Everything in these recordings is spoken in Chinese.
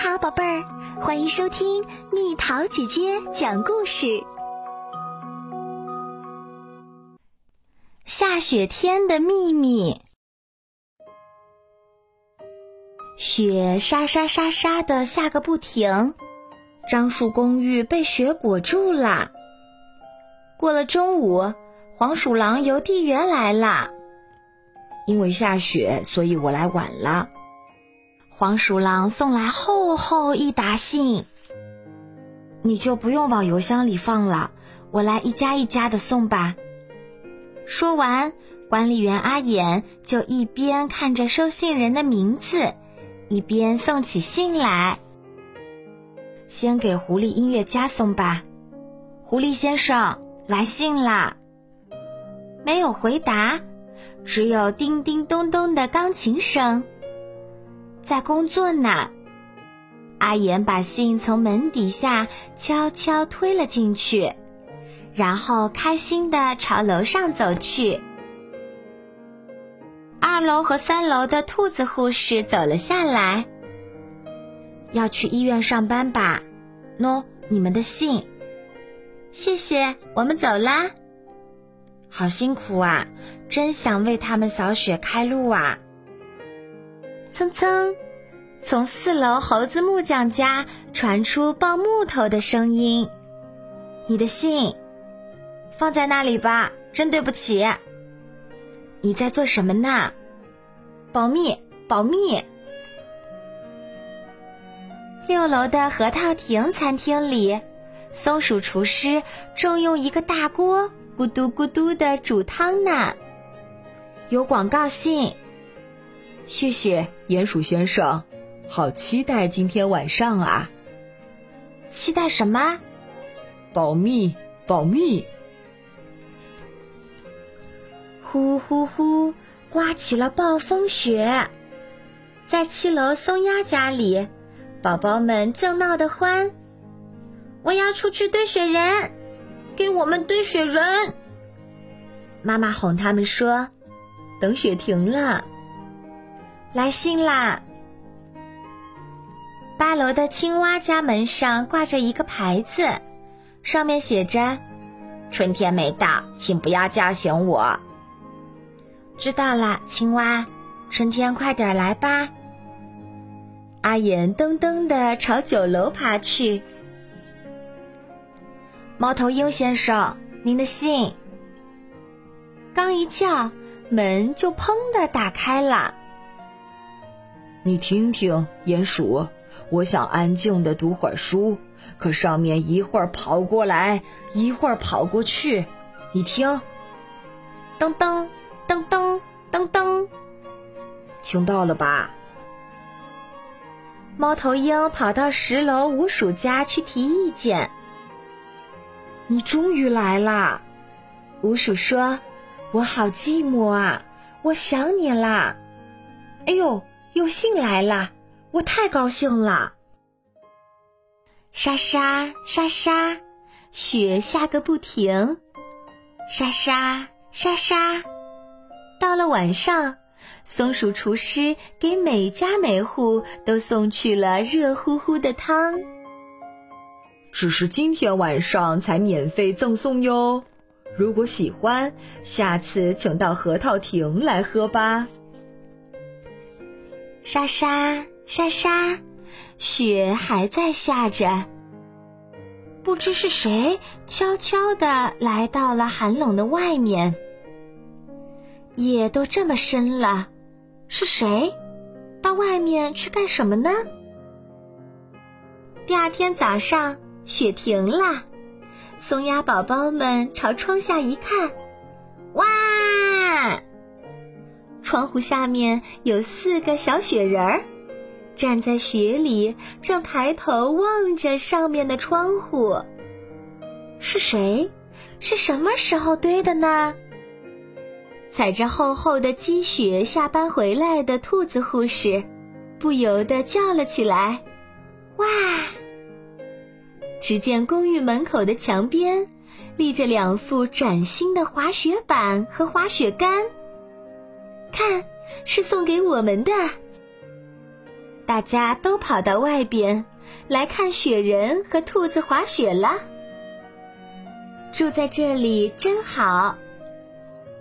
好，宝贝儿，欢迎收听蜜桃姐姐讲故事。下雪天的秘密，雪沙沙沙沙的下个不停，樟树公寓被雪裹住了。过了中午，黄鼠狼邮递员来了。因为下雪，所以我来晚了。黄鼠狼送来厚厚一沓信，你就不用往邮箱里放了，我来一家一家的送吧。说完，管理员阿眼就一边看着收信人的名字，一边送起信来。先给狐狸音乐家送吧，狐狸先生，来信啦。没有回答，只有叮叮咚咚的钢琴声。在工作呢，阿言把信从门底下悄悄推了进去，然后开心的朝楼上走去。二楼和三楼的兔子护士走了下来，要去医院上班吧？喏，你们的信。谢谢，我们走啦。好辛苦啊，真想为他们扫雪开路啊。蹭蹭，从四楼猴子木匠家传出抱木头的声音。你的信放在那里吧，真对不起。你在做什么呢？保密，保密。六楼的核桃亭餐厅里，松鼠厨师正用一个大锅咕嘟咕嘟的煮汤呢。有广告信。谢谢，鼹鼠先生，好期待今天晚上啊！期待什么？保密，保密！呼呼呼，刮起了暴风雪，在七楼松鸭家里，宝宝们正闹得欢。我要出去堆雪人，给我们堆雪人！妈妈哄他们说：“等雪停了。”来信啦！八楼的青蛙家门上挂着一个牌子，上面写着：“春天没到，请不要叫醒我。”知道了，青蛙，春天快点来吧。阿言噔噔的朝九楼爬去。猫头鹰先生，您的信。刚一叫，门就砰的打开了。你听听，鼹鼠，我想安静的读会儿书，可上面一会儿跑过来，一会儿跑过去。你听，噔噔噔噔噔噔，听到了吧？猫头鹰跑到十楼五鼠家去提意见。你终于来啦！五鼠说：“我好寂寞啊，我想你啦。”哎呦！有信来了，我太高兴了。沙沙沙沙，雪下个不停。沙沙沙沙，到了晚上，松鼠厨师给每家每户都送去了热乎乎的汤。只是今天晚上才免费赠送哟。如果喜欢，下次请到核桃亭来喝吧。沙沙沙沙，雪还在下着。不知是谁悄悄地来到了寒冷的外面。夜都这么深了，是谁到外面去干什么呢？第二天早上，雪停了，松鸭宝宝们朝窗下一看，哇！窗户下面有四个小雪人儿，站在雪里，正抬头望着上面的窗户。是谁？是什么时候堆的呢？踩着厚厚的积雪下班回来的兔子护士，不由得叫了起来：“哇！”只见公寓门口的墙边，立着两副崭新的滑雪板和滑雪杆。看，是送给我们的。大家都跑到外边来看雪人和兔子滑雪了。住在这里真好，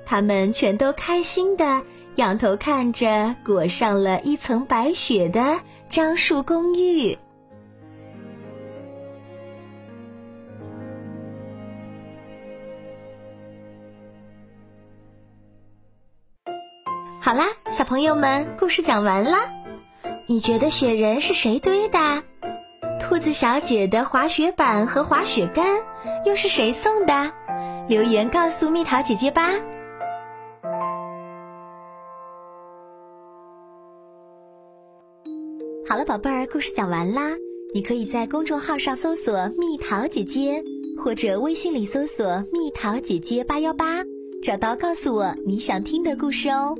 他们全都开心的仰头看着裹上了一层白雪的樟树公寓。好啦，小朋友们，故事讲完啦。你觉得雪人是谁堆的？兔子小姐的滑雪板和滑雪杆又是谁送的？留言告诉蜜桃姐姐吧。好了，宝贝儿，故事讲完啦。你可以在公众号上搜索“蜜桃姐姐”，或者微信里搜索“蜜桃姐姐八幺八”，找到告诉我你想听的故事哦。